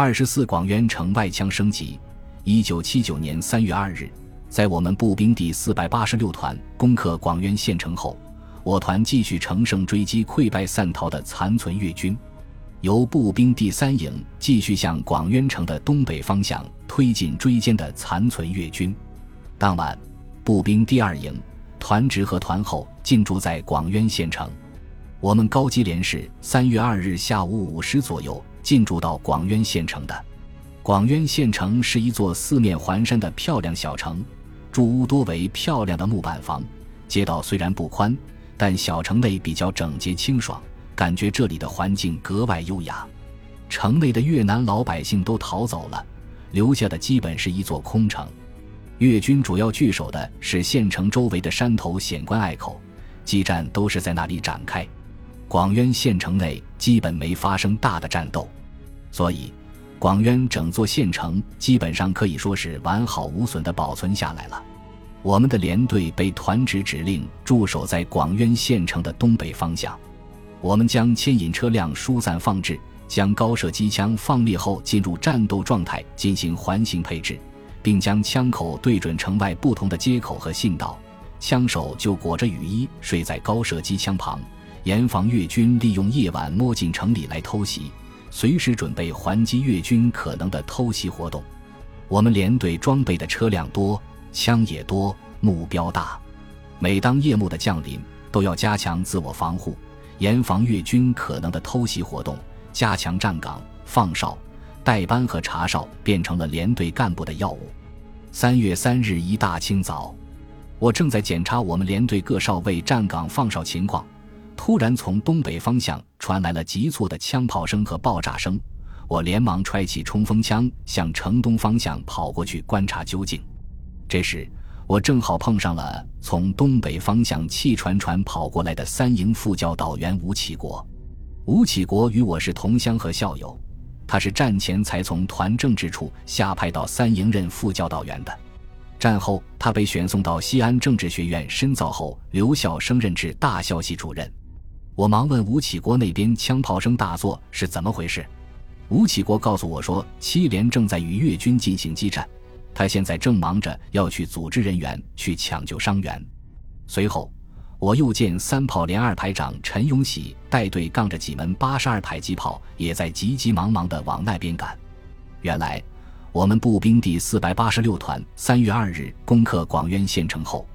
二十四广渊城外枪升级。一九七九年三月二日，在我们步兵第四百八十六团攻克广渊县城后，我团继续乘胜追击溃败散逃的残存越军，由步兵第三营继续向广渊城的东北方向推进追歼的残存越军。当晚，步兵第二营团直和团后进驻在广渊县城。我们高级连是三月二日下午五时左右进驻到广渊县城的。广渊县城是一座四面环山的漂亮小城，住屋多为漂亮的木板房。街道虽然不宽，但小城内比较整洁清爽，感觉这里的环境格外优雅。城内的越南老百姓都逃走了，留下的基本是一座空城。越军主要据守的是县城周围的山头险关隘口，激战都是在那里展开。广渊县城内基本没发生大的战斗，所以广渊整座县城基本上可以说是完好无损地保存下来了。我们的连队被团指指令驻守在广渊县城的东北方向，我们将牵引车辆疏散放置，将高射机枪放列后进入战斗状态进行环形配置，并将枪口对准城外不同的街口和信道，枪手就裹着雨衣睡在高射机枪旁。严防越军利用夜晚摸进城里来偷袭，随时准备还击越军可能的偷袭活动。我们连队装备的车辆多，枪也多，目标大。每当夜幕的降临，都要加强自我防护，严防越军可能的偷袭活动。加强站岗、放哨、带班和查哨，变成了连队干部的要务。三月三日一大清早，我正在检查我们连队各哨位站岗放哨情况。突然，从东北方向传来了急促的枪炮声和爆炸声，我连忙揣起冲锋枪，向城东方向跑过去观察究竟。这时，我正好碰上了从东北方向气喘喘跑过来的三营副教导员吴启国。吴启国与我是同乡和校友，他是战前才从团政治处下派到三营任副教导员的。战后，他被选送到西安政治学院深造后，留校升任至大校系主任。我忙问吴启国那边枪炮声大作是怎么回事？吴启国告诉我说，七连正在与越军进行激战，他现在正忙着要去组织人员去抢救伤员。随后，我又见三炮连二排长陈永喜带队杠着几门八十二迫击炮，也在急急忙忙地往那边赶。原来，我们步兵第四百八十六团三月二日攻克广渊县城后。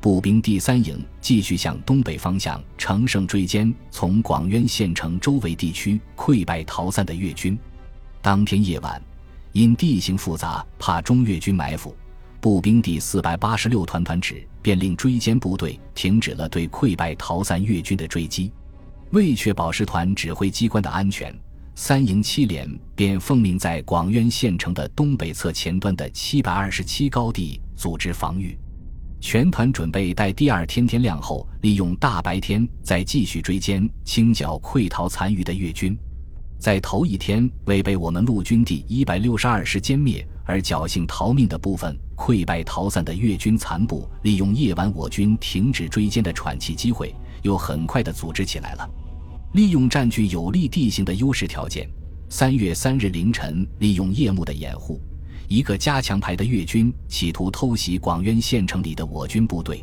步兵第三营继续向东北方向乘胜追歼从广渊县城周围地区溃败逃散的越军。当天夜晚，因地形复杂，怕中越军埋伏，步兵第四百八十六团团指便令追歼部队停止了对溃败逃散越军的追击。为确保师团指挥机关的安全，三营七连便奉命在广渊县城的东北侧前端的七百二十七高地组织防御。全团准备待第二天天亮后，利用大白天再继续追歼清剿溃逃残余的越军。在头一天为被我们陆军第一百六十二师歼灭而侥幸逃命的部分溃败逃散的越军残部，利用夜晚我军停止追歼的喘气机会，又很快地组织起来了。利用占据有利地形的优势条件，三月三日凌晨，利用夜幕的掩护。一个加强排的越军企图偷袭广渊县城里的我军部队。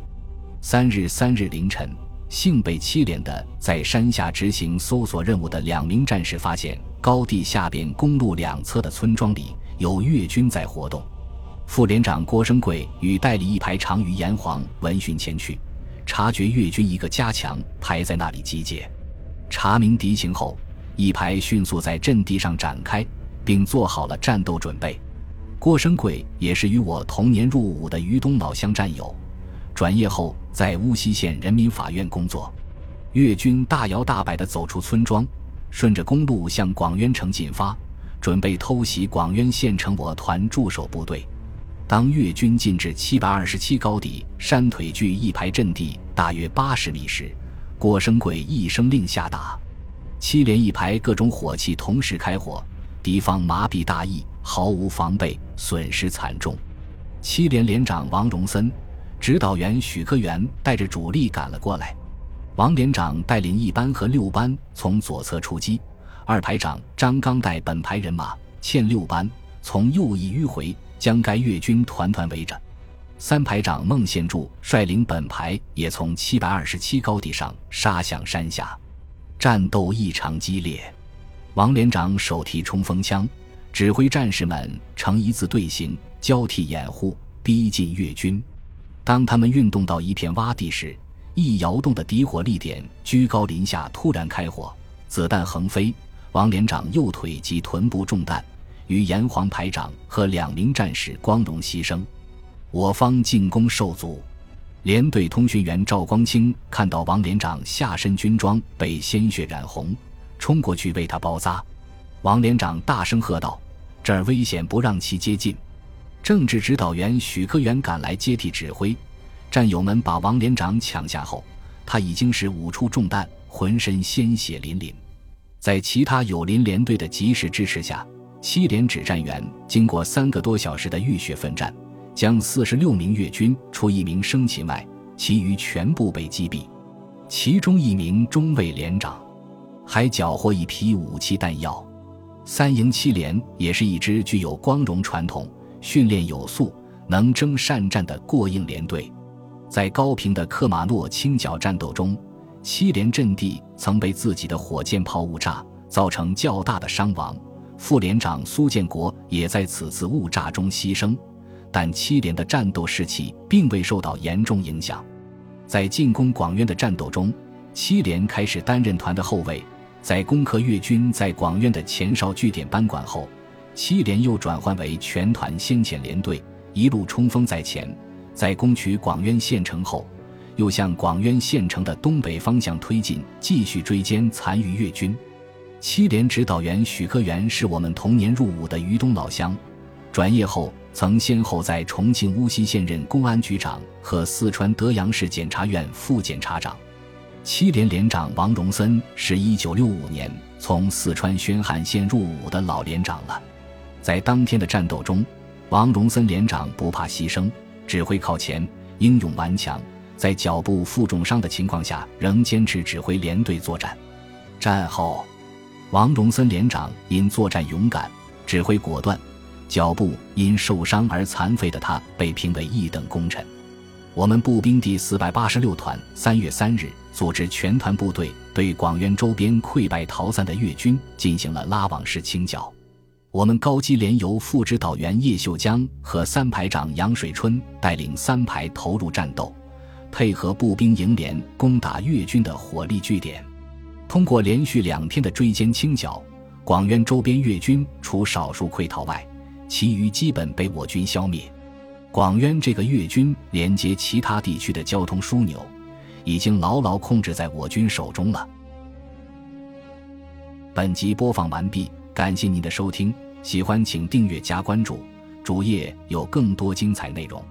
三日三日凌晨，幸被七连的在山下执行搜索任务的两名战士发现，高地下边公路两侧的村庄里有越军在活动。副连长郭生贵与代理一排长于炎黄闻讯前去，察觉越军一个加强排在那里集结，查明敌情后，一排迅速在阵地上展开，并做好了战斗准备。郭生贵也是与我同年入伍的于东老乡战友，转业后在乌溪县人民法院工作。越军大摇大摆地走出村庄，顺着公路向广渊城进发，准备偷袭广渊县城我团驻守部队。当越军进至七百二十七高地山腿距一排阵地大约八十米时，郭生贵一声令下达，七连一排各种火器同时开火，敌方麻痹大意。毫无防备，损失惨重。七连连长王荣森、指导员许科元带着主力赶了过来。王连长带领一班和六班从左侧出击，二排长张刚带本排人马欠六班，从右翼迂回，将该越军团团围着。三排长孟宪柱率领本排也从七百二十七高地上杀向山下，战斗异常激烈。王连长手提冲锋枪，指挥战士们成一字队形，交替掩护，逼近越军。当他们运动到一片洼地时，一摇动的敌火力点居高临下突然开火，子弹横飞。王连长右腿及臀部中弹，与炎黄排长和两名战士光荣牺牲。我方进攻受阻，连队通讯员赵光清看到王连长下身军装被鲜血染红，冲过去为他包扎。王连长大声喝道：“这儿危险，不让其接近！”政治指导员许科元赶来接替指挥。战友们把王连长抢下后，他已经是五处中弹，浑身鲜血淋淋。在其他友邻连队的及时支持下，七连指战员经过三个多小时的浴血奋战。将四十六名越军除一名生擒外，其余全部被击毙。其中一名中尉连长还缴获一批武器弹药。三营七连也是一支具有光荣传统、训练有素、能征善战的过硬连队。在高平的克马诺清剿战斗中，七连阵地曾被自己的火箭炮误炸，造成较大的伤亡。副连长苏建国也在此次误炸中牺牲。但七连的战斗士气并未受到严重影响，在进攻广渊的战斗中，七连开始担任团的后卫。在攻克越军在广渊的前哨据点班管后，七连又转换为全团先遣连队，一路冲锋在前。在攻取广渊县城后，又向广渊县城的东北方向推进，继续追歼残余越军。七连指导员许科元是我们同年入伍的渝东老乡，转业后。曾先后在重庆巫溪县任公安局长和四川德阳市检察院副检察长。七连连长王荣森是一九六五年从四川宣汉县入伍的老连长了。在当天的战斗中，王荣森连长不怕牺牲，指挥靠前，英勇顽强，在脚部负重伤的情况下仍坚持指挥连队作战。战后，王荣森连长因作战勇敢，指挥果断。脚部因受伤而残废的他被评为一等功臣。我们步兵第四百八十六团三月三日组织全团部队对广元周边溃败逃散的越军进行了拉网式清剿。我们高级连由副指导员叶秀江和三排长杨水春带领三排投入战斗，配合步兵营连攻打越军的火力据点。通过连续两天的追歼清剿，广元周边越军除少数溃逃外，其余基本被我军消灭。广渊这个越军连接其他地区的交通枢纽，已经牢牢控制在我军手中了。本集播放完毕，感谢您的收听，喜欢请订阅加关注，主页有更多精彩内容。